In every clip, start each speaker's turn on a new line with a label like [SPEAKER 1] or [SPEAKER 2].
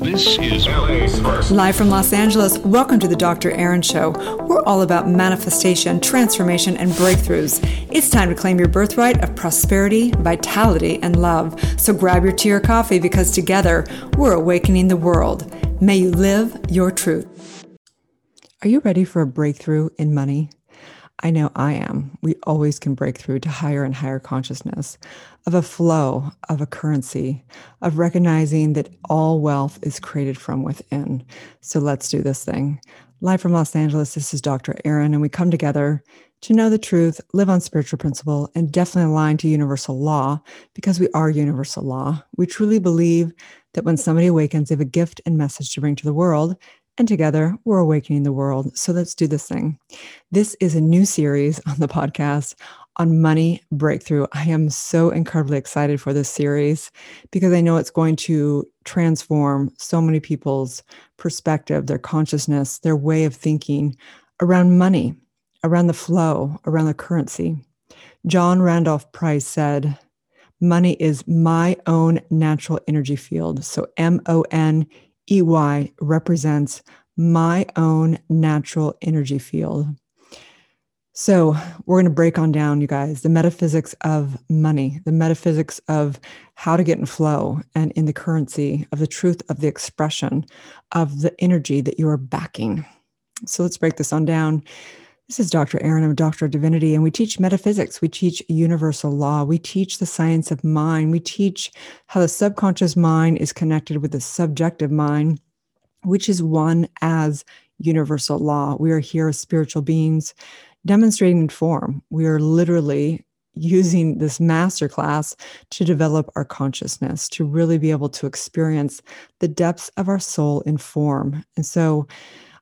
[SPEAKER 1] This is LA's first.
[SPEAKER 2] Live from Los Angeles, welcome to the Dr. Erin Show. We're all about manifestation, transformation, and breakthroughs. It's time to claim your birthright of prosperity, vitality, and love. So grab your tea or coffee because together we're awakening the world. May you live your truth. Are you ready for a breakthrough in money? I know I am. We always can break through to higher and higher consciousness of a flow of a currency, of recognizing that all wealth is created from within. So let's do this thing. Live from Los Angeles, this is Dr. Erin, and we come together to know the truth, live on spiritual principle, and definitely align to universal law because we are universal law. We truly believe that when somebody awakens, they have a gift and message to bring to the world, and together we're awakening the world. So let's do this thing. This is a new series on the podcast on money breakthrough. I am so incredibly excited for this series because I know it's going to transform so many people's perspective, their consciousness, their way of thinking around money, around the flow, around the currency. John Randolph Price said, Money is my own natural energy field. So M O N EY represents my own natural energy field. So, we're going to break on down, you guys, the metaphysics of money, the metaphysics of how to get in flow and in the currency of the truth of the expression of the energy that you are backing. So, let's break this on down. This is Dr. Erin. I'm a doctor of divinity, and we teach metaphysics. We teach universal law. We teach the science of mind. We teach how the subconscious mind is connected with the subjective mind, which is one as universal law. We are here as spiritual beings demonstrating in form. We are literally using this masterclass to develop our consciousness, to really be able to experience the depths of our soul in form. And so,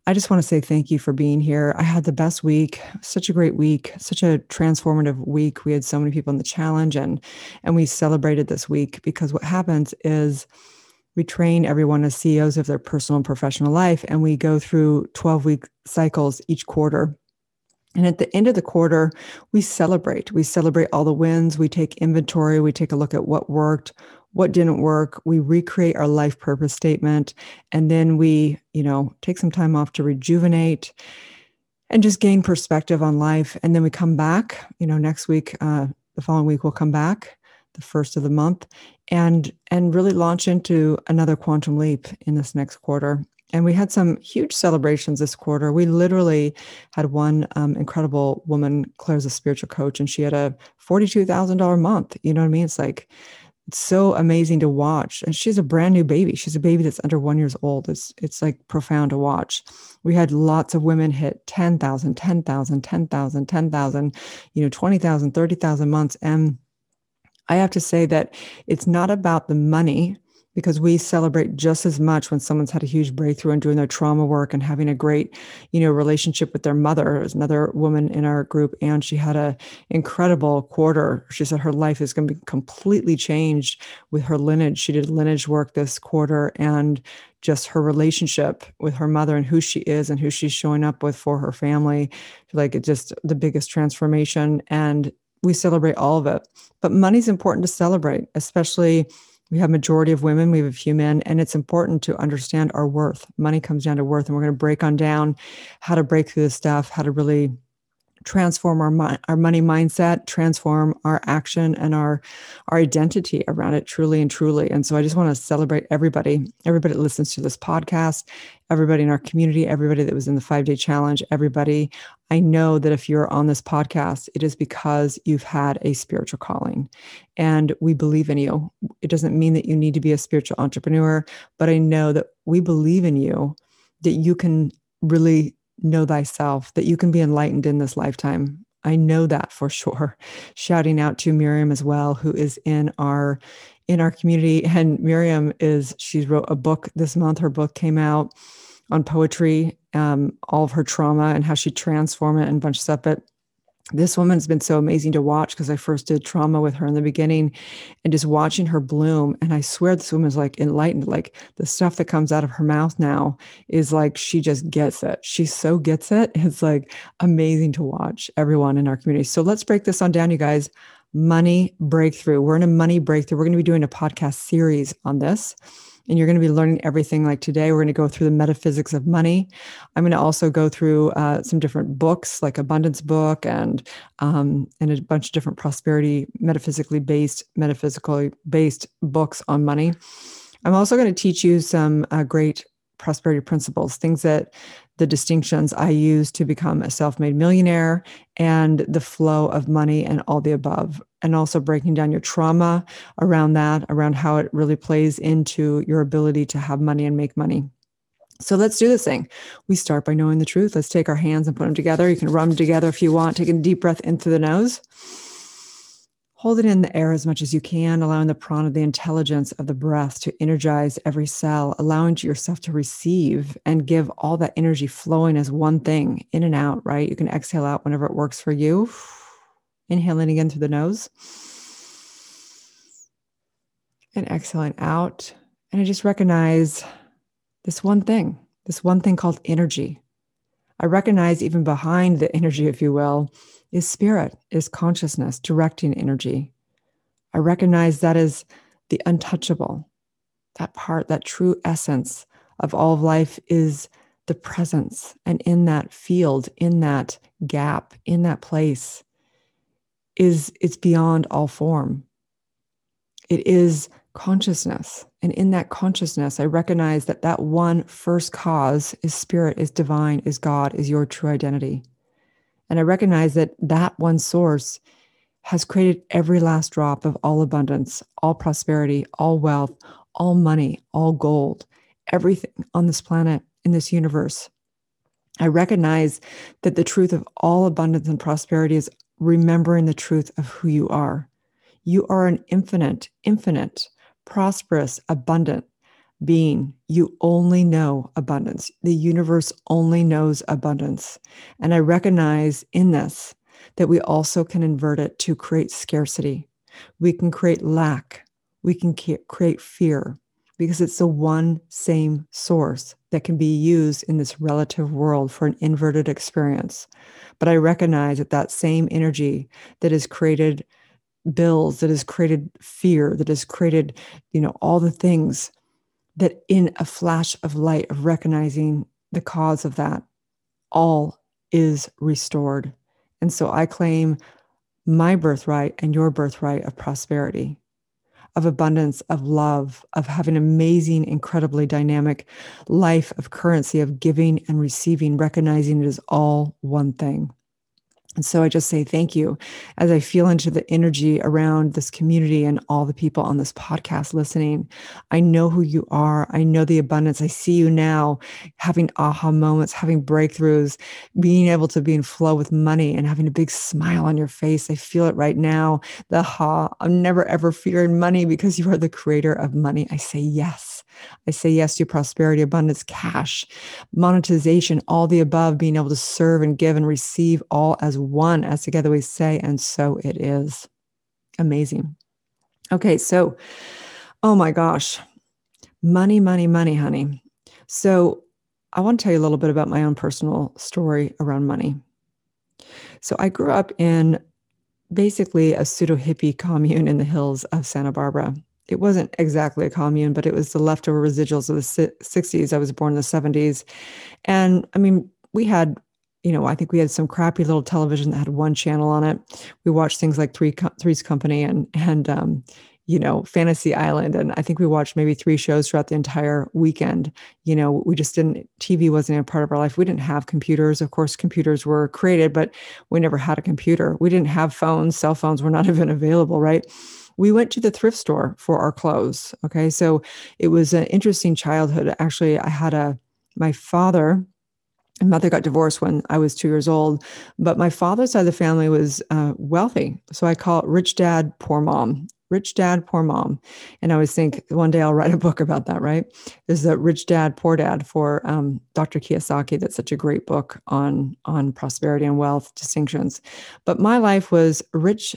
[SPEAKER 2] I just want to say thank you for being here. I had the best week, such a great week, such a transformative week. We had so many people in the challenge and and we celebrated this week because what happens is we train everyone as CEOs of their personal and professional life and we go through 12 week cycles each quarter. And at the end of the quarter, we celebrate. We celebrate all the wins. We take inventory. We take a look at what worked, what didn't work we recreate our life purpose statement and then we you know take some time off to rejuvenate and just gain perspective on life and then we come back you know next week uh, the following week we'll come back the first of the month and and really launch into another quantum leap in this next quarter and we had some huge celebrations this quarter. We literally had one um, incredible woman, Claire's a spiritual coach, and she had a $42,000 month. You know what I mean? It's like so amazing to watch. And she's a brand new baby. She's a baby that's under one years old. It's it's like profound to watch. We had lots of women hit 10,000, 10,000, 10,000, 10,000, you know, 20,000, 30,000 months. And I have to say that it's not about the money because we celebrate just as much when someone's had a huge breakthrough and doing their trauma work and having a great you know relationship with their mother. There's another woman in our group and she had a incredible quarter. She said her life is going to be completely changed with her lineage. She did lineage work this quarter and just her relationship with her mother and who she is and who she's showing up with for her family. Like it just the biggest transformation and we celebrate all of it. But money's important to celebrate especially we have majority of women we have a few men and it's important to understand our worth. Money comes down to worth and we're going to break on down how to break through this stuff how to really transform our our money mindset transform our action and our our identity around it truly and truly. And so i just want to celebrate everybody everybody that listens to this podcast everybody in our community everybody that was in the 5 day challenge everybody i know that if you're on this podcast it is because you've had a spiritual calling and we believe in you it doesn't mean that you need to be a spiritual entrepreneur but i know that we believe in you that you can really know thyself, that you can be enlightened in this lifetime. I know that for sure. Shouting out to Miriam as well, who is in our in our community. And Miriam is she wrote a book this month. Her book came out on poetry, um, all of her trauma and how she transformed it and a bunch of stuff. But this woman's been so amazing to watch because I first did trauma with her in the beginning and just watching her bloom. And I swear this woman's like enlightened. Like the stuff that comes out of her mouth now is like she just gets it. She so gets it. It's like amazing to watch everyone in our community. So let's break this on down, you guys. Money breakthrough. We're in a money breakthrough. We're going to be doing a podcast series on this. And you're going to be learning everything like today. We're going to go through the metaphysics of money. I'm going to also go through uh, some different books like abundance book and um, and a bunch of different prosperity metaphysically based metaphysically based books on money. I'm also going to teach you some uh, great prosperity principles things that the distinctions I use to become a self made millionaire and the flow of money and all the above. And also breaking down your trauma around that, around how it really plays into your ability to have money and make money. So let's do this thing. We start by knowing the truth. Let's take our hands and put them together. You can rub them together if you want. Take a deep breath in through the nose. Hold it in the air as much as you can, allowing the prana, the intelligence of the breath, to energize every cell, allowing yourself to receive and give all that energy flowing as one thing in and out, right? You can exhale out whenever it works for you. Inhaling again through the nose and exhaling out. And I just recognize this one thing, this one thing called energy. I recognize even behind the energy, if you will, is spirit, is consciousness, directing energy. I recognize that is the untouchable. That part, that true essence of all of life is the presence. And in that field, in that gap, in that place, is it's beyond all form. It is consciousness. And in that consciousness, I recognize that that one first cause is spirit, is divine, is God, is your true identity. And I recognize that that one source has created every last drop of all abundance, all prosperity, all wealth, all money, all gold, everything on this planet, in this universe. I recognize that the truth of all abundance and prosperity is remembering the truth of who you are. You are an infinite, infinite, prosperous, abundant, being, you only know abundance. The universe only knows abundance. And I recognize in this that we also can invert it to create scarcity. We can create lack. We can create fear because it's the one same source that can be used in this relative world for an inverted experience. But I recognize that that same energy that has created bills, that has created fear, that has created, you know, all the things that in a flash of light of recognizing the cause of that, all is restored. And so I claim my birthright and your birthright of prosperity, of abundance, of love, of having amazing, incredibly dynamic life of currency, of giving and receiving, recognizing it is all one thing. And so I just say thank you as I feel into the energy around this community and all the people on this podcast listening. I know who you are. I know the abundance. I see you now having aha moments, having breakthroughs, being able to be in flow with money and having a big smile on your face. I feel it right now. The ha, I'm never ever fearing money because you are the creator of money. I say yes. I say yes to prosperity, abundance, cash, monetization, all the above, being able to serve and give and receive all as one, as together we say, and so it is. Amazing. Okay, so, oh my gosh, money, money, money, honey. So, I want to tell you a little bit about my own personal story around money. So, I grew up in basically a pseudo hippie commune in the hills of Santa Barbara it wasn't exactly a commune, but it was the leftover residuals of the 60s. I was born in the 70s. And I mean, we had, you know, I think we had some crappy little television that had one channel on it. We watched things like Three Three's Company and, and, um, you know, Fantasy Island. And I think we watched maybe three shows throughout the entire weekend. You know, we just didn't, TV wasn't a part of our life. We didn't have computers. Of course, computers were created, but we never had a computer. We didn't have phones. Cell phones were not even available, right? we went to the thrift store for our clothes. Okay. So it was an interesting childhood. Actually, I had a, my father, and mother got divorced when I was two years old, but my father's side of the family was uh, wealthy. So I call it rich dad, poor mom. Rich dad, poor mom. And I always think one day I'll write a book about that, right? There's the rich dad, poor dad for um, Dr. Kiyosaki. That's such a great book on, on prosperity and wealth distinctions. But my life was rich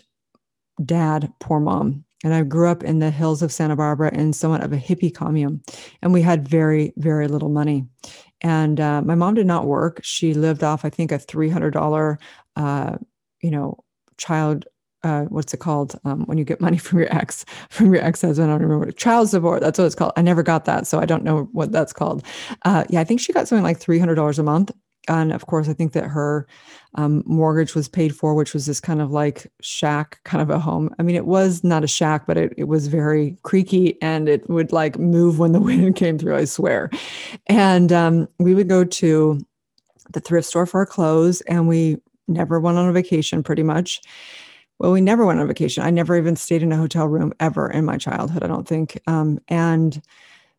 [SPEAKER 2] dad, poor mom. And I grew up in the hills of Santa Barbara in somewhat of a hippie commune. And we had very, very little money. And uh, my mom did not work. She lived off, I think, a $300, uh, you know, child uh, what's it called? Um, when you get money from your ex from your ex-husband i don't remember. Child support that's what it's called. I never got that so i don't know what that's called. Uh, yeah i think she got something like $300 a month and of course i think that her um, mortgage was paid for which was this kind of like shack kind of a home i mean it was not a shack but it, it was very creaky and it would like move when the wind came through i swear and um, we would go to the thrift store for our clothes and we never went on a vacation pretty much well, we never went on a vacation. I never even stayed in a hotel room ever in my childhood, I don't think. Um, and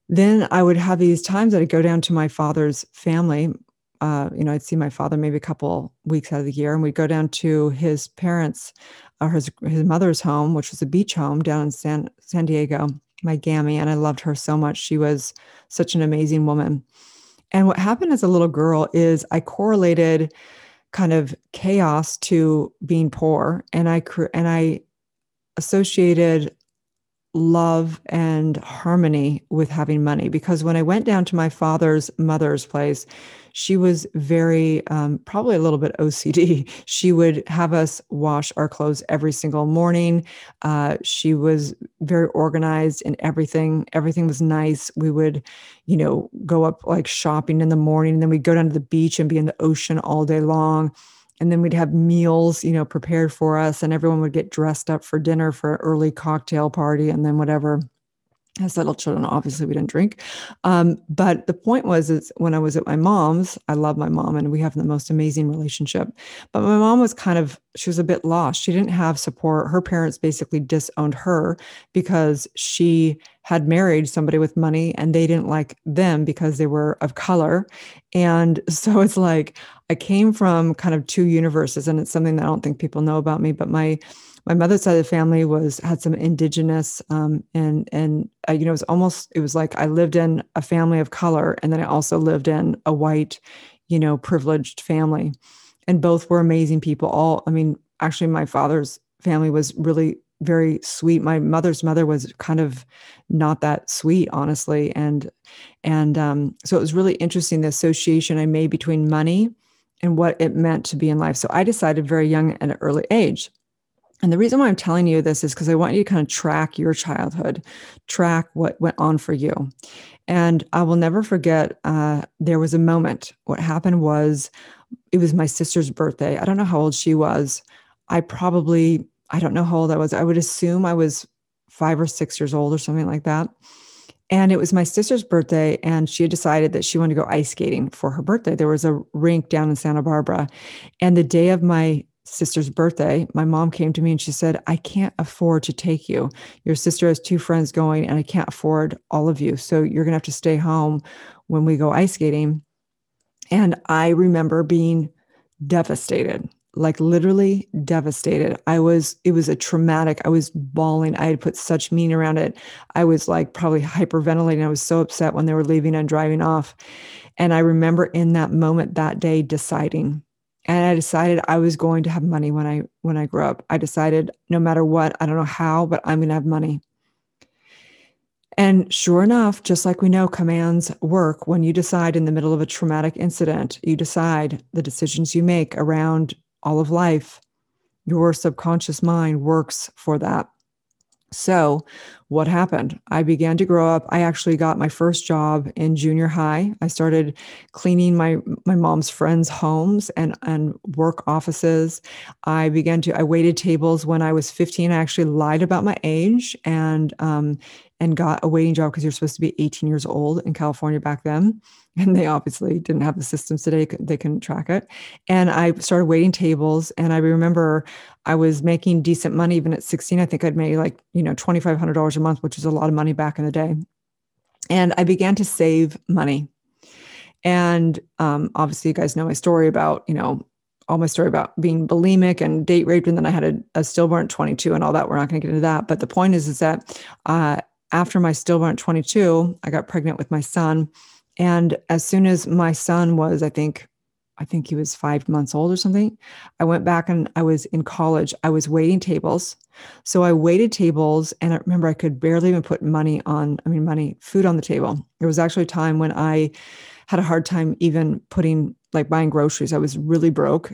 [SPEAKER 2] then I would have these times that I'd go down to my father's family. Uh, you know, I'd see my father maybe a couple weeks out of the year, and we'd go down to his parents' or his his mother's home, which was a beach home down in San San Diego, my Gammy, and I loved her so much. She was such an amazing woman. And what happened as a little girl is I correlated kind of chaos to being poor and i and i associated love and harmony with having money because when i went down to my father's mother's place she was very um, probably a little bit ocd she would have us wash our clothes every single morning. Uh, she was very organized in everything. Everything was nice. We would you know go up like shopping in the morning and then we'd go down to the beach and be in the ocean all day long. And then we'd have meals you know prepared for us and everyone would get dressed up for dinner for an early cocktail party and then whatever as little children obviously we didn't drink. Um, but the point was is when i was at my mom's i love my mom and we have the most amazing relationship. But my mom was kind of she was a bit lost. She didn't have support. Her parents basically disowned her because she had married somebody with money and they didn't like them because they were of color. And so it's like i came from kind of two universes and it's something that i don't think people know about me but my my mother's side of the family was had some indigenous um, and and uh, you know it was almost it was like I lived in a family of color and then I also lived in a white you know privileged family. And both were amazing people. All I mean actually my father's family was really very sweet. My mother's mother was kind of not that sweet honestly. And and um, so it was really interesting the association I made between money and what it meant to be in life. So I decided very young at an early age and the reason why I'm telling you this is because I want you to kind of track your childhood, track what went on for you. And I will never forget, uh, there was a moment. What happened was, it was my sister's birthday. I don't know how old she was. I probably, I don't know how old I was. I would assume I was five or six years old or something like that. And it was my sister's birthday, and she had decided that she wanted to go ice skating for her birthday. There was a rink down in Santa Barbara. And the day of my sister's birthday, my mom came to me and she said, I can't afford to take you. Your sister has two friends going, and I can't afford all of you. So you're going to have to stay home when we go ice skating. And I remember being devastated, like literally devastated. I was, it was a traumatic, I was bawling. I had put such meaning around it. I was like probably hyperventilating. I was so upset when they were leaving and driving off. And I remember in that moment that day deciding and i decided i was going to have money when i when i grew up. I decided no matter what i don't know how but i'm going to have money. And sure enough just like we know commands work when you decide in the middle of a traumatic incident you decide the decisions you make around all of life. Your subconscious mind works for that so, what happened? I began to grow up. I actually got my first job in junior high. I started cleaning my my mom's friends' homes and and work offices. I began to I waited tables when I was 15. I actually lied about my age and um, and got a waiting job because you're supposed to be 18 years old in California back then. And they obviously didn't have the systems today, they couldn't track it. And I started waiting tables. And I remember I was making decent money even at 16. I think I'd made like, you know, $2,500 a month, which is a lot of money back in the day. And I began to save money. And um, obviously, you guys know my story about, you know, all my story about being bulimic and date raped, and then I had a, a stillborn at 22 and all that. We're not going to get into that. But the point is, is that uh, after my stillborn at 22, I got pregnant with my son. And as soon as my son was, I think, I think he was five months old or something, I went back and I was in college. I was waiting tables. So I waited tables and I remember I could barely even put money on, I mean, money, food on the table. There was actually a time when I had a hard time even putting, like buying groceries. I was really broke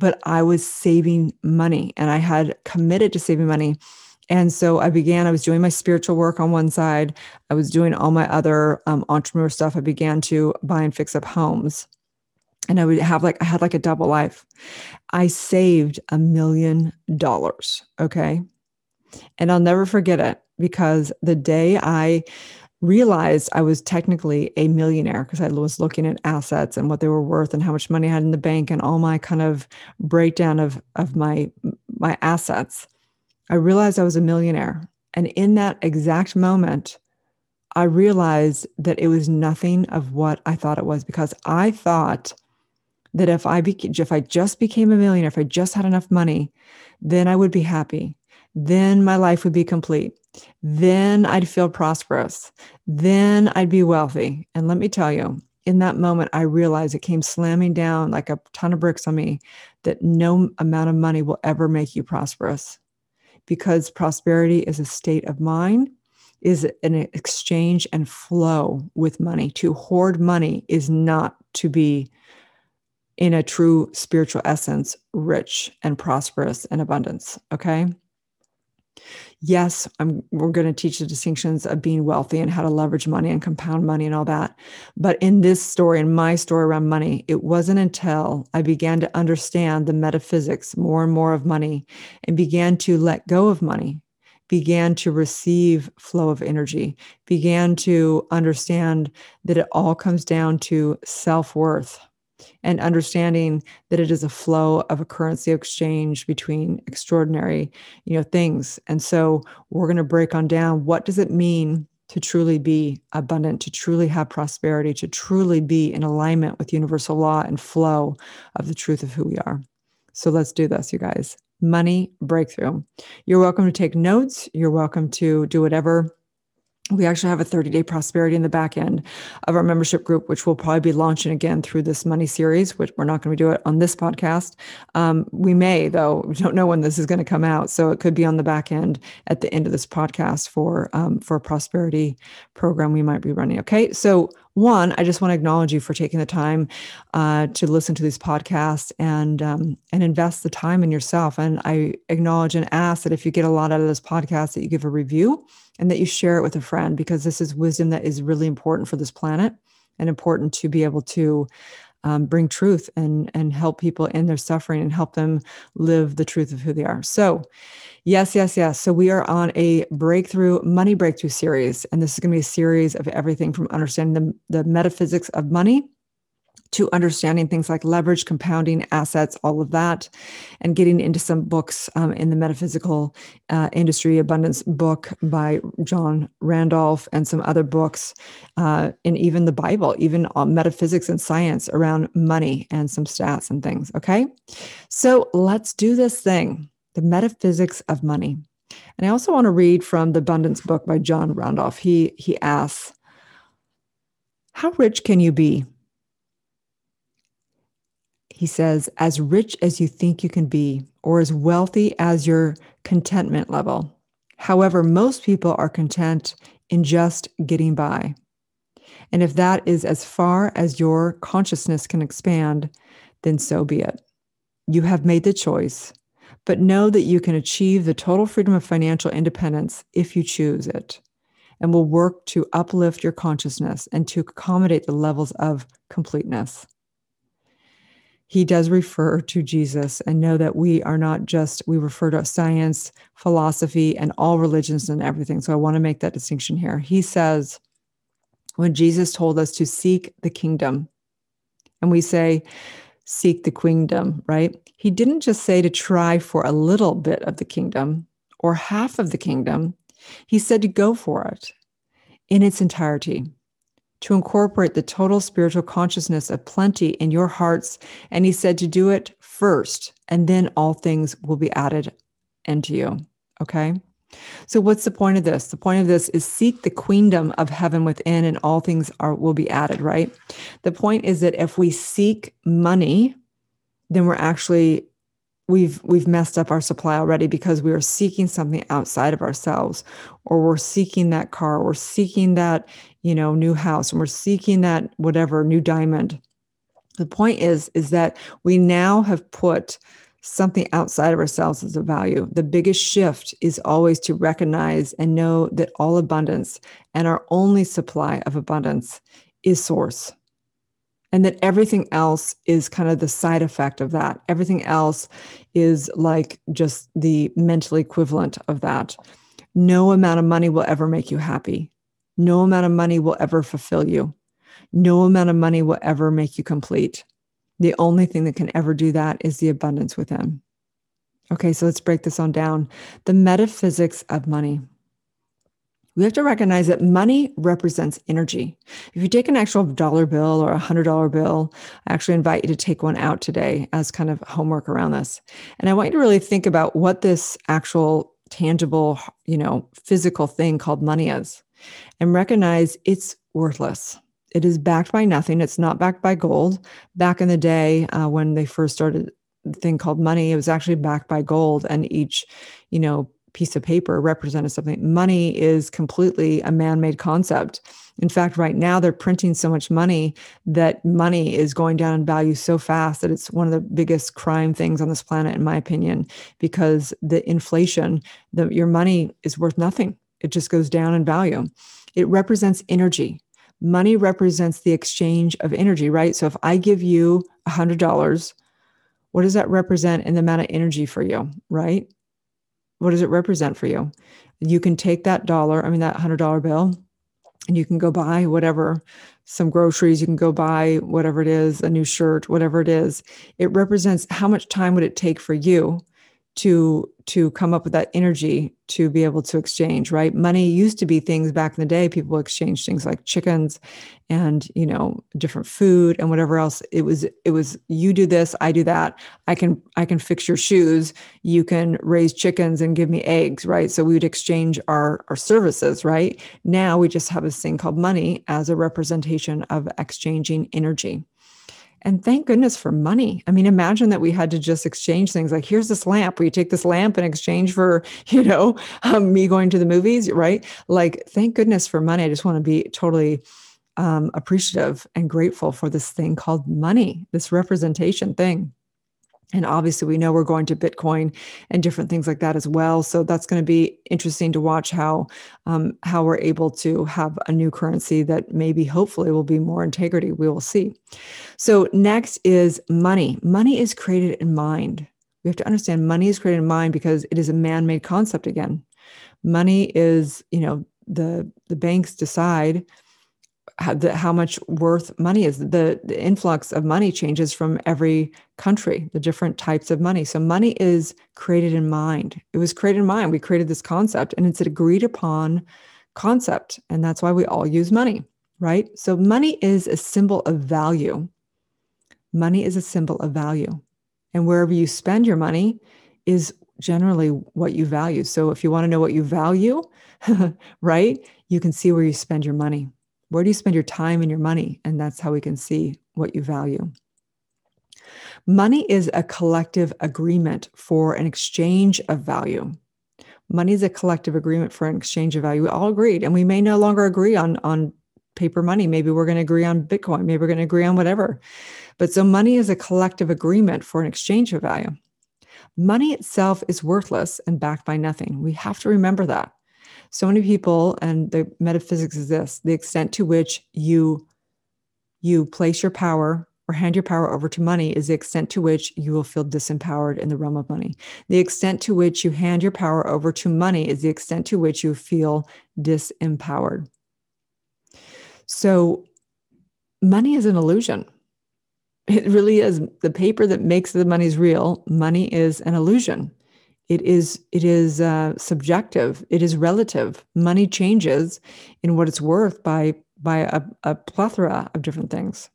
[SPEAKER 2] but I was saving money and I had committed to saving money. And so I began, I was doing my spiritual work on one side. I was doing all my other um, entrepreneur stuff. I began to buy and fix up homes. And I would have like, I had like a double life. I saved a million dollars. Okay. And I'll never forget it because the day I realized I was technically a millionaire because I was looking at assets and what they were worth and how much money I had in the bank and all my kind of breakdown of, of my, my assets. I realized I was a millionaire. And in that exact moment, I realized that it was nothing of what I thought it was because I thought that if I beca- if I just became a millionaire, if I just had enough money, then I would be happy. Then my life would be complete. Then I'd feel prosperous. Then I'd be wealthy. And let me tell you, in that moment, I realized it came slamming down like a ton of bricks on me that no amount of money will ever make you prosperous because prosperity is a state of mind, is an exchange and flow with money. To hoard money is not to be, in a true spiritual essence, rich and prosperous and abundance. Okay yes, I'm, we're going to teach the distinctions of being wealthy and how to leverage money and compound money and all that. But in this story, in my story around money, it wasn't until I began to understand the metaphysics more and more of money and began to let go of money, began to receive flow of energy, began to understand that it all comes down to self worth and understanding that it is a flow of a currency exchange between extraordinary you know things. And so we're going to break on down what does it mean to truly be abundant to truly have prosperity to truly be in alignment with universal law and flow of the truth of who we are. So let's do this you guys. Money breakthrough. You're welcome to take notes. You're welcome to do whatever we actually have a 30 day prosperity in the back end of our membership group, which we'll probably be launching again through this money series, which we're not going to do it on this podcast. Um, we may, though, we don't know when this is going to come out. So it could be on the back end at the end of this podcast for, um, for a prosperity program we might be running. Okay. So one, I just want to acknowledge you for taking the time uh, to listen to these podcasts and um, and invest the time in yourself. And I acknowledge and ask that if you get a lot out of this podcast, that you give a review and that you share it with a friend because this is wisdom that is really important for this planet and important to be able to um, bring truth and and help people in their suffering and help them live the truth of who they are. So, yes, yes, yes. So we are on a breakthrough money breakthrough series, and this is going to be a series of everything from understanding the, the metaphysics of money to understanding things like leverage, compounding, assets, all of that, and getting into some books um, in the metaphysical uh, industry, abundance book by John Randolph, and some other books, uh, and even the Bible, even metaphysics and science around money and some stats and things. Okay, so let's do this thing: the metaphysics of money. And I also want to read from the Abundance book by John Randolph. He he asks, "How rich can you be?" He says, as rich as you think you can be, or as wealthy as your contentment level. However, most people are content in just getting by. And if that is as far as your consciousness can expand, then so be it. You have made the choice, but know that you can achieve the total freedom of financial independence if you choose it, and will work to uplift your consciousness and to accommodate the levels of completeness he does refer to Jesus and know that we are not just, we refer to science, philosophy, and all religions and everything. So I want to make that distinction here. He says, when Jesus told us to seek the kingdom, and we say, seek the kingdom, right? He didn't just say to try for a little bit of the kingdom or half of the kingdom. He said to go for it in its entirety to incorporate the total spiritual consciousness of plenty in your hearts. And he said to do it first, and then all things will be added into you. Okay. So what's the point of this? The point of this is seek the queendom of heaven within and all things are will be added, right? The point is that if we seek money, then we're actually we've we've messed up our supply already because we are seeking something outside of ourselves or we're seeking that car we're seeking that you know new house and we're seeking that whatever new diamond The point is, is that we now have put something outside of ourselves as a value. The biggest shift is always to recognize and know that all abundance and our only supply of abundance is source. And that everything else is kind of the side effect of that. Everything else is like just the mental equivalent of that. No amount of money will ever make you happy. No amount of money will ever fulfill you. No amount of money will ever make you complete. The only thing that can ever do that is the abundance within. Okay, so let's break this on down. The metaphysics of money. We have to recognize that money represents energy. If you take an actual dollar bill or a hundred dollar bill, I actually invite you to take one out today as kind of homework around this. And I want you to really think about what this actual tangible, you know, physical thing called money is and recognize it's worthless it is backed by nothing. It's not backed by gold. Back in the day, uh, when they first started the thing called money, it was actually backed by gold, and each, you know, piece of paper represented something. Money is completely a man-made concept. In fact, right now they're printing so much money that money is going down in value so fast that it's one of the biggest crime things on this planet, in my opinion, because the inflation, the your money is worth nothing. It just goes down in value. It represents energy money represents the exchange of energy, right? So if I give you a $100, what does that represent in the amount of energy for you, right? What does it represent for you? You can take that dollar, I mean, that $100 bill, and you can go buy whatever, some groceries, you can go buy whatever it is, a new shirt, whatever it is. It represents how much time would it take for you to to come up with that energy to be able to exchange right? Money used to be things back in the day people exchanged things like chickens and you know different food and whatever else. It was it was you do this i do that. I can i can fix your shoes. You can raise chickens and give me eggs right? So we would exchange our our services right? Now we just have this thing called money as a representation of exchanging energy and thank goodness for money. I mean, imagine that we had to just exchange things like, here's this lamp, you take this lamp in exchange for, you know, um, me going to the movies, right? Like, thank goodness for money. I just want to be totally um, appreciative and grateful for this thing called money, this representation thing. And obviously, we know we're going to Bitcoin and different things like that as well. So that's going to be interesting to watch how um, how we're able to have a new currency that maybe, hopefully, will be more integrity. We will see. So next is money. Money is created in mind. We have to understand money is created in mind because it is a man-made concept. Again, money is you know the the banks decide how, the, how much worth money is. The, the influx of money changes from every country, the different types of money. So money is created in mind. It was created in mind. We created this concept and it's an agreed upon concept. And that's why we all use money, right? So money is a symbol of value. Money is a symbol of value. And wherever you spend your money is generally what you value. So if you want to know what you value, right, you can see where you spend your money. Where do you spend your time and your money? And that's how we can see what you value. Money is a collective agreement for an exchange of value. Money is a collective agreement for an exchange of value. We all agreed, and we may no longer agree on, on paper money. Maybe we're going to agree on Bitcoin. Maybe we're going to agree on whatever. But so money is a collective agreement for an exchange of value. Money itself is worthless and backed by nothing. We have to remember that so many people and the metaphysics is this the extent to which you you place your power or hand your power over to money is the extent to which you will feel disempowered in the realm of money. The extent to which you hand your power over to money is the extent to which you feel disempowered. So, money is an illusion. It really is. The paper that makes the money is real. Money is an illusion it is it is uh, subjective it is relative money changes in what it's worth by by a, a plethora of different things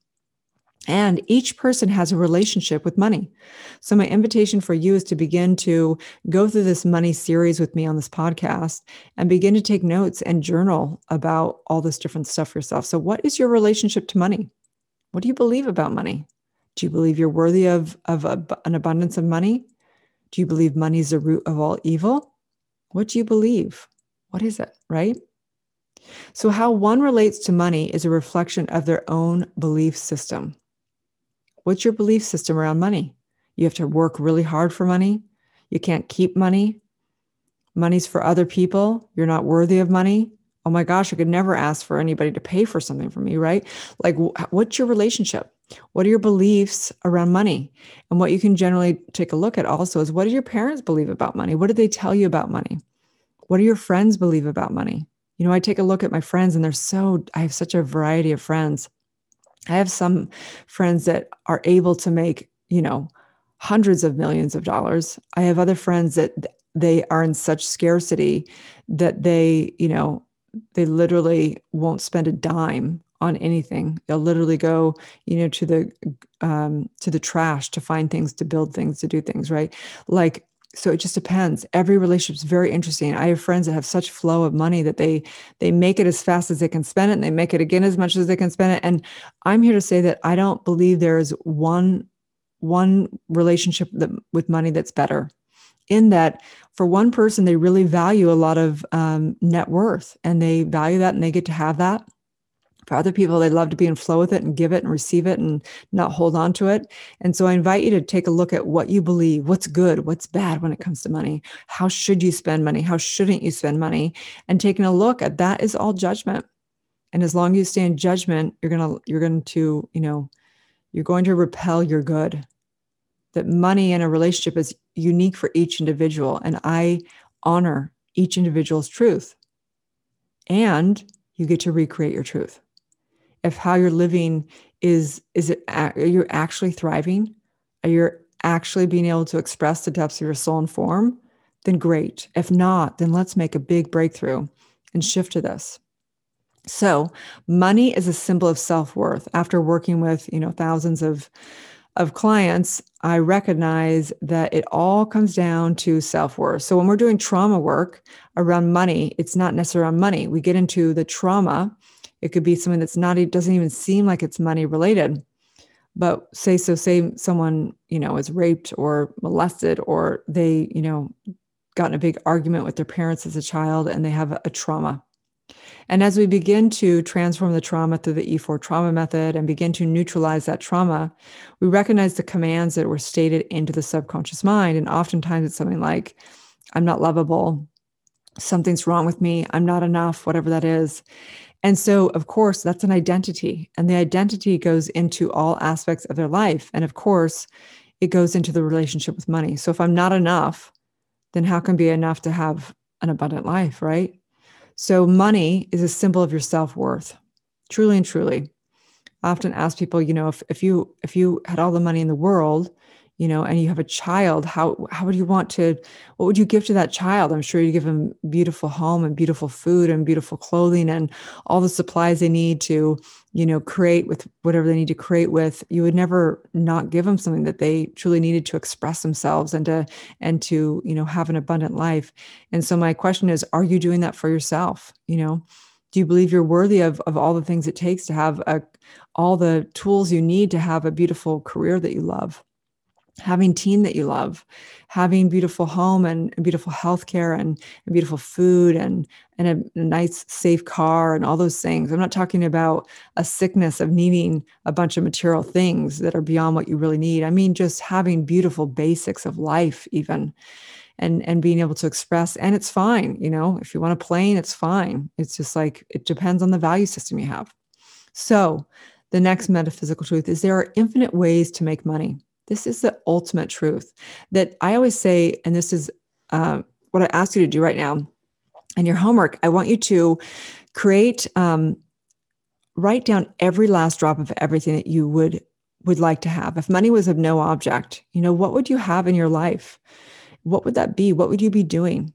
[SPEAKER 2] and each person has a relationship with money. So, my invitation for you is to begin to go through this money series with me on this podcast and begin to take notes and journal about all this different stuff yourself. So, what is your relationship to money? What do you believe about money? Do you believe you're worthy of, of a, an abundance of money? Do you believe money is the root of all evil? What do you believe? What is it, right? So, how one relates to money is a reflection of their own belief system. what's your belief system around money? You have to work really hard for money. You can't keep money. Money's for other people. You're not worthy of money. Oh my gosh, I could never ask for anybody to pay for something for me, right? Like, what's your relationship? What are your beliefs around money? And what you can generally take a look at also is what do your parents believe about money? What do they tell you about money? What do your friends believe about money? You know, I take a look at my friends and they're so, I have such a variety of friends. I have some friends that are able to make, you know, hundreds of millions of dollars. I have other friends that they are in such scarcity that they, you know, they literally won't spend a dime on anything. They'll literally go, you know, to the um, to the trash to find things, to build things, to do things, right? Like so it just depends every relationship is very interesting i have friends that have such flow of money that they they make it as fast as they can spend it and they make it again as much as they can spend it and i'm here to say that i don't believe there is one one relationship that, with money that's better in that for one person they really value a lot of um, net worth and they value that and they get to have that for other people, they love to be in flow with it and give it and receive it and not hold on to it. And so I invite you to take a look at what you believe, what's good, what's bad when it comes to money. How should you spend money? How shouldn't you spend money? And taking a look at that is all judgment. And as long as you stay in judgment, you're gonna you're going to, you know, you're going to repel your good. That money in a relationship is unique for each individual. And I honor each individual's truth. And you get to recreate your truth if how you're living is is it are you actually thriving? Are you actually being able to express the depths of your soul and form? Then great. If not then let's make a big breakthrough and shift to this. So money is a symbol of self-worth. After working with you know thousands of of clients i recognize that it all comes down to self-worth. So when we're doing trauma work around money it's not necessarily around money. We get into the trauma it could be something that's not, it doesn't even seem like it's money related. But say, so say someone, you know, is raped or molested, or they, you know, got in a big argument with their parents as a child and they have a, trauma. And as we begin to transform the trauma through the E4 trauma method and begin to neutralize that trauma, we recognize the commands that were stated into the subconscious mind. And oftentimes it's something like, I'm not lovable, something's wrong with me, I'm not enough, whatever that is. And so, of course, that's an identity. And the identity goes into all aspects of their life. And of course, it goes into the relationship with money. So if I'm not enough, then how can be enough to have an abundant life, right? So money is a symbol of your self-worth. Truly and truly. I often ask people, you know, if, if you if you had all the money in the world, you know and you have a child how how would you want to what would you give to that child? I'm sure you give them beautiful home and beautiful food and beautiful clothing and all the supplies they need to you know create with whatever they need to create with. You would never not give them something that they truly needed to express themselves and to and to you know have an abundant life. And so my question is are you doing that for yourself? You know do you believe you're worthy of, of all the things it takes to have a, all the tools you need to have a beautiful career that you love having team that you love having beautiful home and, beautiful healthcare and, and beautiful food and and a, a, nice safe car and all those things. I'm not talking about a sickness of needing a bunch of material things that are beyond what you really need. I mean just having beautiful basics of life even and and being able to express and it's fine you know if you want a plane it's fine. It's just like it depends on the value system you have. So the next metaphysical truth is there are infinite ways to make money this is the ultimate truth that I always say, and this is uh, what I ask you to do right now in your homework. I want you to create, um, write down every last drop of everything that you would would like to have. If money was of no object, you know, what would you have in your life? What would that be? What would you be doing?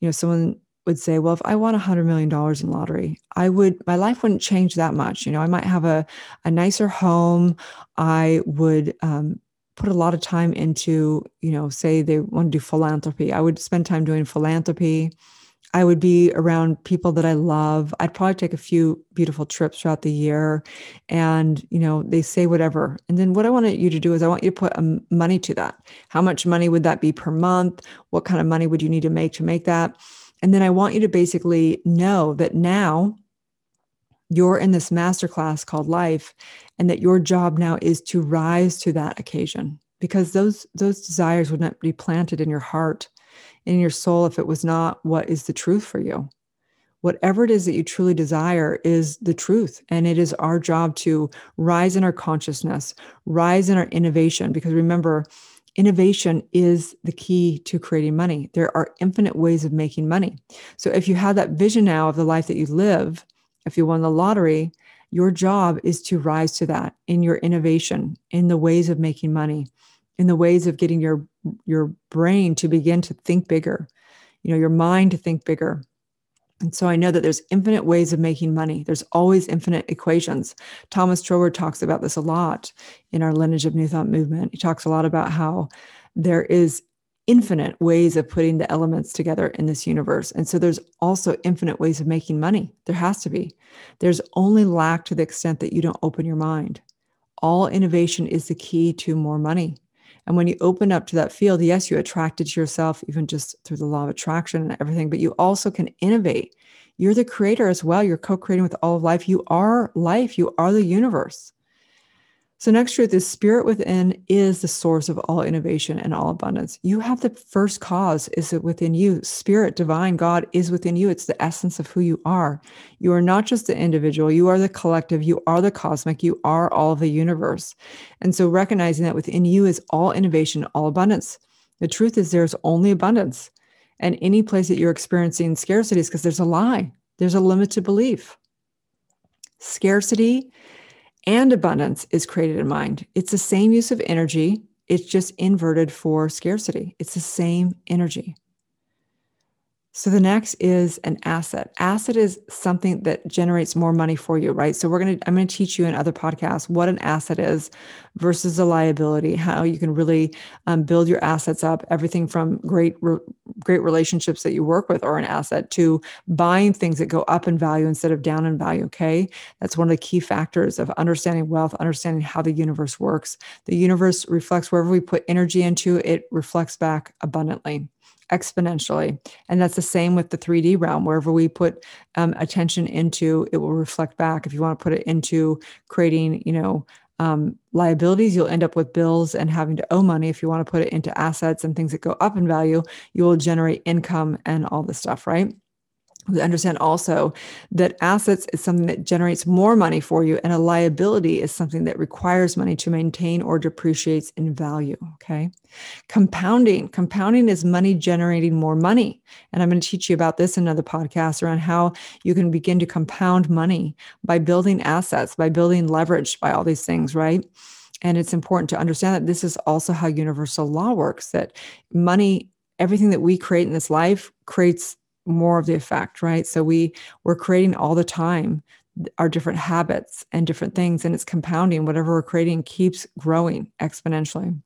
[SPEAKER 2] You know, someone would say, well, if I won a hundred million dollars in lottery, I would, my life wouldn't change that much. You know, I might have a, a nicer home. I would um, put a lot of time into, you know, say they want to do philanthropy. I would spend time doing philanthropy. I would be around people that I love. I'd probably take a few beautiful trips throughout the year. And, you know, they say whatever. And then what I want you to do is I want you to put um, money to that. How much money would that be per month? What kind of money would you need to make to make that? And then I want you to basically know that now you're in this masterclass called life and that your job now is to rise to that occasion because those those desires would not be planted in your heart in your soul if it was not what is the truth for you. Whatever it is that you truly desire is the truth and it is our job to rise in our consciousness rise in our innovation because remember innovation is the key to creating money. There are infinite ways of making money. So if you have that vision now of the life that you live if you won the lottery, your job is to rise to that in your innovation, in the ways of making money, in the ways of getting your your brain to begin to think bigger, you know, your mind to think bigger. And so I know that there's infinite ways of making money. There's always infinite equations. Thomas Troward talks about this a lot in our lineage of New Thought movement. He talks a lot about how there is infinite ways of putting the elements together in this universe. And so there's also infinite ways of making money. There has to be. There's only lack to the extent that you don't open your mind. All innovation is the key to more money. And when you open up to that field, yes, you attract it to yourself, even just through the law of attraction and everything, but you also can innovate. You're the creator as well. You're co creating with all of life. You are life, you are the universe. So, next truth is spirit within is the source of all innovation and all abundance. You have the first cause is it within you. Spirit, divine, God is within you. It's the essence of who you are. You are not just the individual, you are the collective, you are the cosmic, you are all of the universe. And so, recognizing that within you is all innovation, all abundance. The truth is, there's only abundance. And any place that you're experiencing scarcity is because there's a lie, there's a limited belief. Scarcity and abundance is created in mind. It's the same use of energy, it's just inverted for scarcity. It's the same energy. So the next is an asset. Asset is something that generates more money for you, right? So we're going to I'm going to teach you in other podcasts what an asset is versus a liability, how you can really um, build your assets up, everything from great re- great relationships that you work with are an asset to buying things that go up in value instead of down in value, okay? That's one of the key factors of understanding wealth, understanding how the universe works. The universe reflects wherever we put energy into, it reflects back abundantly exponentially. And that's the same with the 3D realm. Wherever we put um, attention into, it will reflect back. If you want to put it into creating, you know, um, liabilities, you'll end up with bills and having to owe money. If you want to put it into assets and things that go up in value, you will generate income and all this stuff, right? We understand also that assets is something that generates more money for you and a liability is something that requires money to maintain or depreciates in value okay? Compounding compounding is money generating more money. And i'm going to teach you about this in another podcast around how you can begin to compound money by building assets by building leverage by all these things right? And it's important to understand that this is also how universal law works that money everything that we create in this life creates more of the effect, right? So we we're creating all the time our different habits and different things, and it's compounding. Whatever we're creating keeps growing exponentially.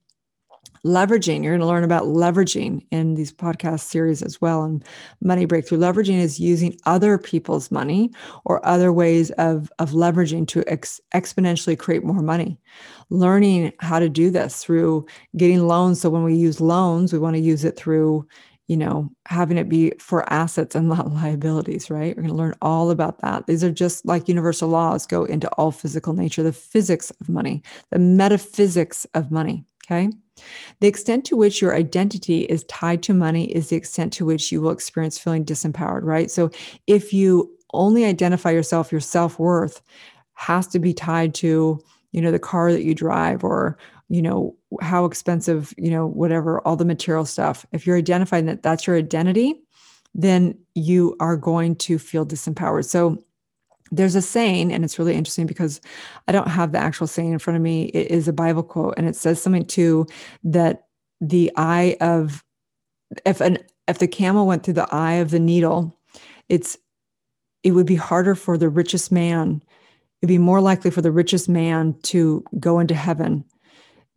[SPEAKER 2] Leveraging, you're going to learn about leveraging in these podcast series as well. And money breakthrough leveraging is using other people's money or other ways of, of leveraging to ex- exponentially create more money. Learning how to do this through getting loans. So when we use loans, we want to use it through you know, having it be for assets and not liabilities, right? We're going to learn all about that. These are just like universal laws go into all physical nature, the physics of money, the metaphysics of money. Okay. The extent to which your identity is tied to money is the extent to which you will experience feeling disempowered, right? So if you only identify yourself, your self worth has to be tied to, you know, the car that you drive or you know how expensive you know whatever all the material stuff. If you're identifying that that's your identity then you are going to feel disempowered. So there's a saying and it's really interesting because i don't have the actual saying in front of me. It is a bible quote and it says something too that the eye of if an if the camel went through the eye of the needle it's it would be harder for the richest man it'd be more likely for the richest man to go into heaven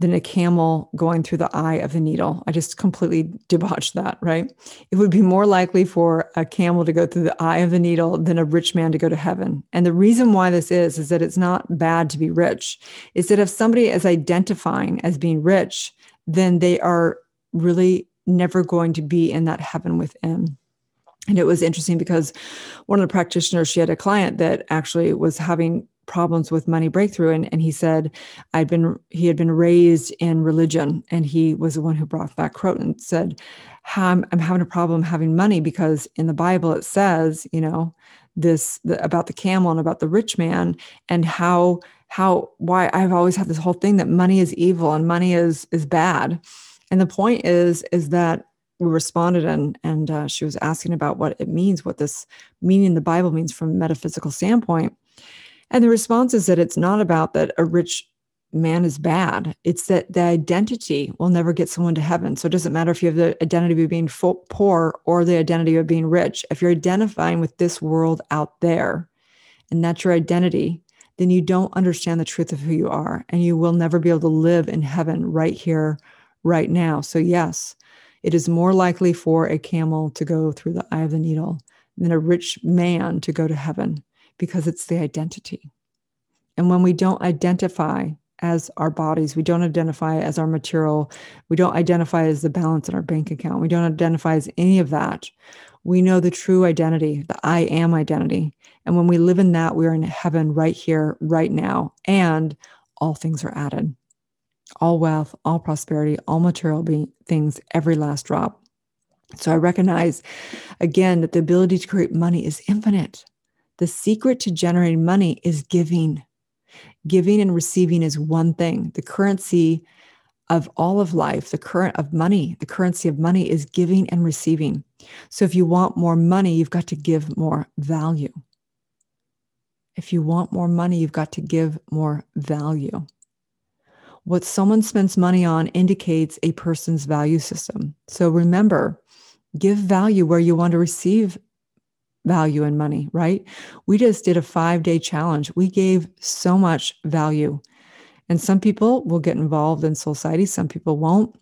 [SPEAKER 2] than a camel going through the eye of the needle. I just completely debauched that, right? It would be more likely for a camel to go through the eye of the needle than a rich man to go to heaven. And the reason why this is, is that it's not bad to be rich. Is that if somebody is identifying as being rich, then they are really never going to be in that heaven within. And it was interesting because one of the practitioners, she had a client that actually was having problems with money breakthrough and, and he said i'd been he had been raised in religion and he was the one who brought back croton said I'm, I'm having a problem having money because in the bible it says you know this the, about the camel and about the rich man and how how why I've always had this whole thing that money is evil and money is is bad. And the point is is that we responded and and uh, she was asking about what it means, what this meaning the Bible means from a metaphysical standpoint. And the response is that it's not about that a rich man is bad. It's that the identity will never get someone to heaven. So it doesn't matter if you have the identity of being fo- poor or the identity of being rich. If you're identifying with this world out there and that's your identity, then you don't understand the truth of who you are and you will never be able to live in heaven right here, right now. So, yes, it is more likely for a camel to go through the eye of the needle than a rich man to go to heaven because it's the identity. And when we don't identify as our bodies. We don't identify as our material. We don't identify as the balance in our bank account. We don't identify as any of that. We know the true identity, the I am identity. And when we live in that, we're in heaven right here, right now. And all things are added all wealth, all prosperity, all material things, every last drop. So I recognize again that the ability to create money is infinite. The secret to generating money is giving. Giving and receiving is one thing. The currency of all of life, the current of money, the currency of money is giving and receiving. So if you want more money, you've got to give more value. If you want more money, you've got to give more value. What someone spends money on indicates a person's value system. So remember, give value where you want to receive value and money, right? We just did a five day challenge. We gave so much value. And some people will get involved in Soulciety, some people won't.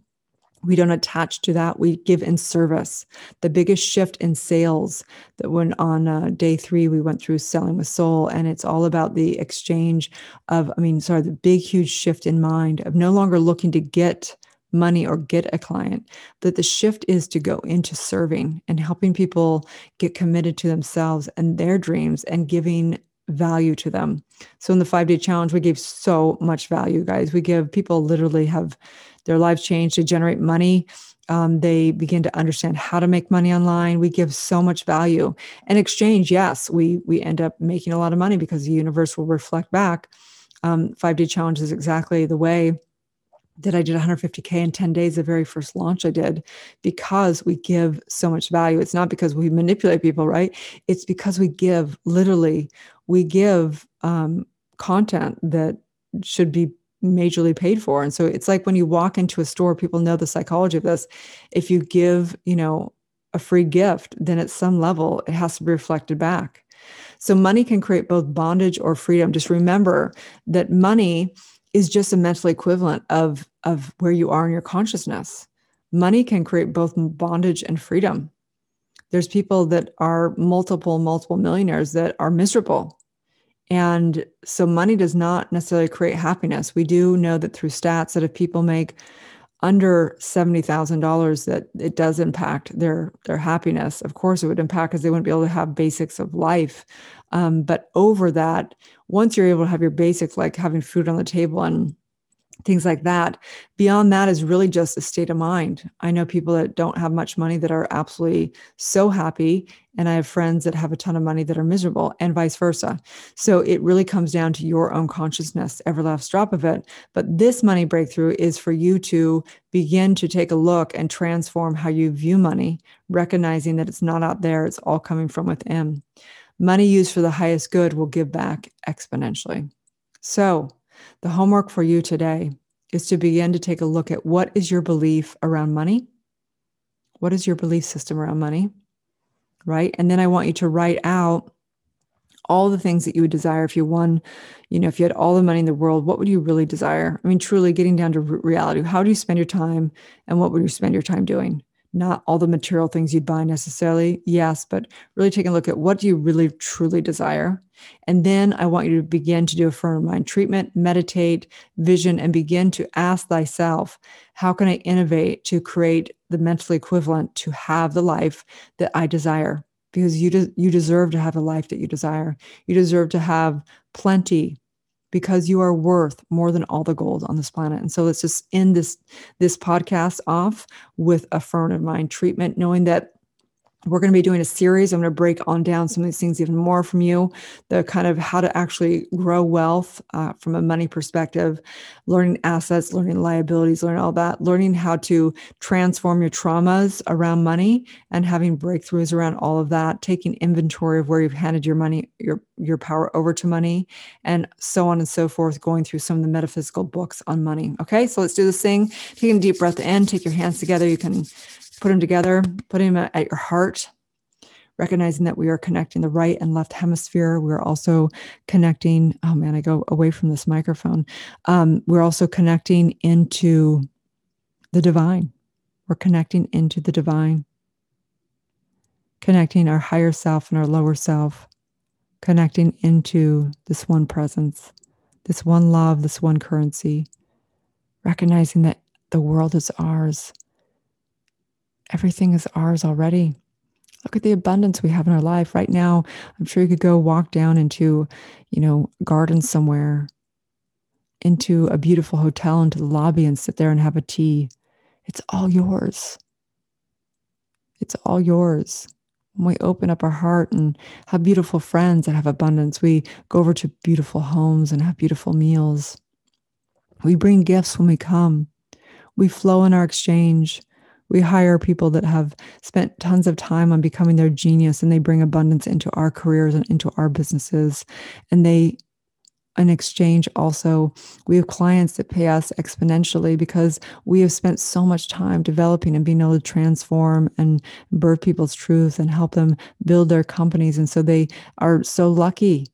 [SPEAKER 2] We don't attach to that. We give in service. The biggest shift in sales that when on uh, day three, we went through selling with soul, and it's all about the exchange of, I mean, sorry, the big, huge shift in mind of no longer looking to get money or get a client, that the shift is to go into serving and helping people get committed to themselves and their dreams and giving value to them. So in the 5-day challenge we gave so much value guys. We give people literally have their lives changed to generate money. Um, they begin to understand how to make money online. We give so much value. In exchange, yes, we we end up making a lot of money because the universe will reflect back. Um, five day challenge is exactly the way that I did 150K in 10 days, the very first launch I did, because we give so much value. It's not because we manipulate people, right? It's because we give, literally, we give um, content that should be majorly paid for. And so it's like when you walk into a store, people know the psychology of this. If you give, you know, a free gift, then at some level it has to be reflected back. So money can create both bondage or freedom. Just remember that money is just a mental equivalent of of where you are in your consciousness. Money can create both bondage and freedom. There's people that are multiple multiple millionaires that are miserable. And so money does not necessarily create happiness. We do know that through stats that if people make under $70,000 that it does impact their their happiness. Of course it would impact because they wouldn't be able to have basics of life. Um, but over that once you're able to have your basics like having food on the table and things like that. Beyond that is really just a state of mind. I know people that don't have much money that are absolutely so happy and i have friends that have a ton of money that are miserable and vice versa. So it really comes down to your own consciousness every last drop of it. But this money breakthrough is for you to begin to take a look and transform how you view money recognizing that it's not out there it's all coming from within. Money used for the highest good will give back exponentially. So, the homework for you today is to begin to take a look at what is your belief around money? What is your belief system around money? Right? And then I want you to write out all the things that you would desire if you won, you know, if you had all the money in the world, what would you really desire? I mean, truly getting down to reality. How do you spend your time and what would you spend your time doing? Not all the material things you'd buy necessarily yes but really taking a look at what do you really truly desire and then i want you to begin to do a firm mind treatment meditate vision and begin to ask thyself how can i innovate to create the mental equivalent to have the life that i desire because you de- you deserve to have the life that you desire. You deserve to have plenty because you are worth more than all the gold on this planet. And so let's just end this this podcast off with affirmative mind treatment, knowing that we're going to be doing a series. I'm going to break on down some of these things even more from you, the kind of how to actually grow wealth uh, from a money perspective, learning assets, learning liabilities, learning all that, learning how to transform your traumas around money and having breakthroughs around all of that, taking inventory of where you've handed your money, your your power over to money, and so on and so forth, going through some of the metaphysical books on money. Okay, so let's do this thing. Taking a deep breath in, take your hands together. You can put them together, put them at your heart, recognizing that we are connecting the right and left hemisphere. We're also connecting, oh man, I go away from this microphone. Um, we're also connecting into the divine. We're connecting into the divine, connecting our higher self and our lower self, connecting into this one presence, this one love, this one currency, recognizing that the world is ours everything is ours already. Look at the abundance we have in our life right now. I'm sure you could go walk down into, you know, garden somewhere, into a beautiful hotel, into the lobby and sit there and have a tea. It's all yours. It's all yours. When we open up our heart and have beautiful friends that have abundance, we go over to beautiful homes and have beautiful meals. We bring gifts when we come. We flow in our exchange. We hire people that have spent tons of time on becoming their genius and they bring abundance into our careers and into our businesses. And they, in exchange, also, we have clients that pay us exponentially because we have spent so much time developing and being able to transform and birth people's truth and help them build their companies. And so they are so lucky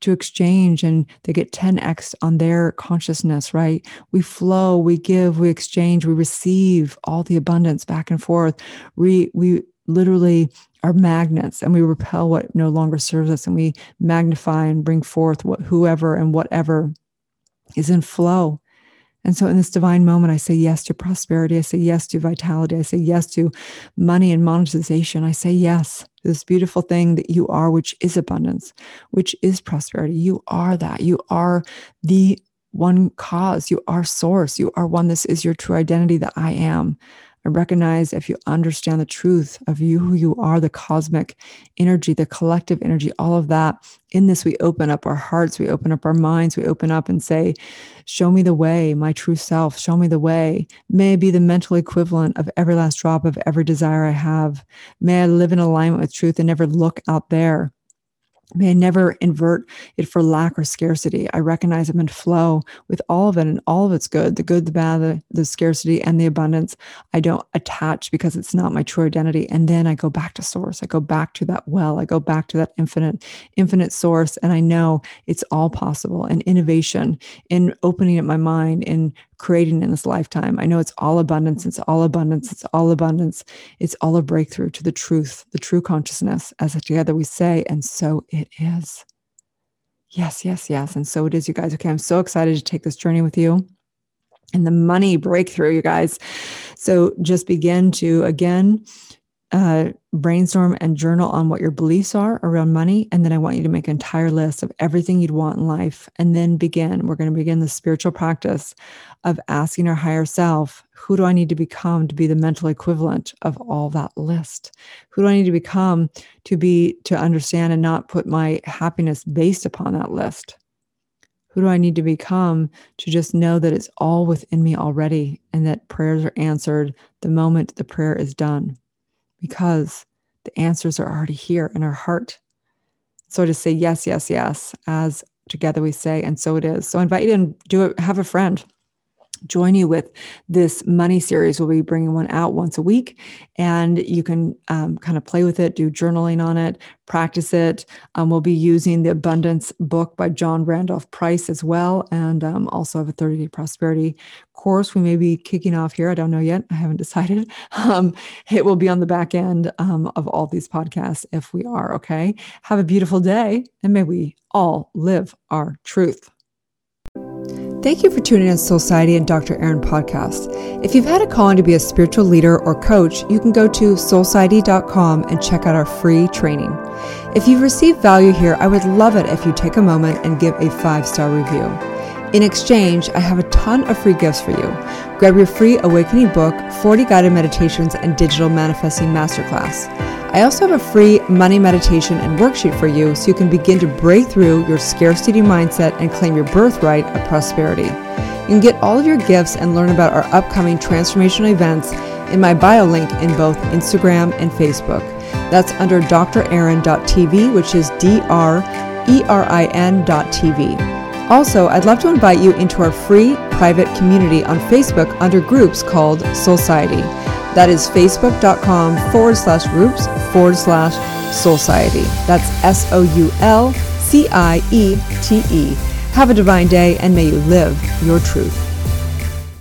[SPEAKER 2] to exchange and they get 10x on their consciousness, right? We flow, we give, we exchange, we receive all the abundance back and forth. We, we literally are magnets and we repel what no longer serves us and we magnify and bring forth what, whoever and whatever is in flow. And so in this divine moment, I say yes to prosperity. I say yes to vitality. I say yes to money and monetization. I say yes to this beautiful thing that you are, which is abundance, which is prosperity. You are that. You are the one cause. You are source. You are one. This is your true identity that I am. I recognize if you understand the truth of you, who you are, the cosmic energy, the collective energy, all of that. In this, we open up our hearts, we open up our minds, we open up and say, Show me the way, my true self, show me the way. May I be the mental equivalent of every last drop of every desire I have. May I live in alignment with truth and never look out there May I never invert it for lack or scarcity. I recognize I'm in flow with all of it and all of it's good the good, the bad, the, the scarcity, and the abundance. I don't attach because it's not my true identity. And then I go back to source. I go back to that well. I go back to that infinite, infinite source. And I know it's all possible. And innovation in opening up my mind, in creating in this lifetime. I know it's all abundance. It's all abundance. It's all abundance. It's all a breakthrough to the truth, the true consciousness, as together we say, and so it is. Yes, yes, yes. And so it is, you guys. Okay, I'm so excited to take this journey with you and the money breakthrough, you guys. So just begin to, again, uh, brainstorm and journal on what your beliefs are around money. And then I want you to make an entire list of everything you'd want in life. And then begin. We're going to begin the spiritual practice of asking our higher self, who do I need to become to be the mental equivalent of all that list? Who do I need to become to be, to understand and not put my happiness based upon that list? Who do I need to become to just know that it's all within me already and that prayers are answered the moment the prayer is done? Because the answers are already here in our heart. So to say yes, yes, yes, as together we say, and so it is. So I invite you to do it, have a friend join you with this money series. We'll be bringing one out once a week, and you can um, kind of play with it, do journaling on it, practice it. Um, we'll be using the Abundance book by John Randolph Price as well, and um, also have a 30 day prosperity course we may be kicking off here. I don't know yet. I haven't decided. Um, it will be on the back end um, of all these podcasts if we are. Okay. Have a beautiful day, and may we all live our truth. Thank you for tuning in to Soulciety and Dr. Erin podcast. If you've had a calling to be a spiritual leader or coach, you can go to soulciety.com and check out our free training. If you've received value here, I would love it if you take a moment and give a five star review. In exchange, I have a ton of free gifts for you. Grab your free awakening book, 40 guided meditations, and digital manifesting masterclass. I also have a free money meditation and worksheet for you so you can begin to break through your scarcity mindset and claim your birthright of prosperity. You can get all of your gifts and learn about our upcoming transformational events in my bio link in both Instagram and Facebook. That's under drerin.tv, which is D R E R I N.tv. Also, I'd love to invite you into our free private community on Facebook under groups called Soulciety. That is facebook.com forward slash groups forward slash Soulciety. That's S O U L C I E T E. Have a divine day and may you live your truth.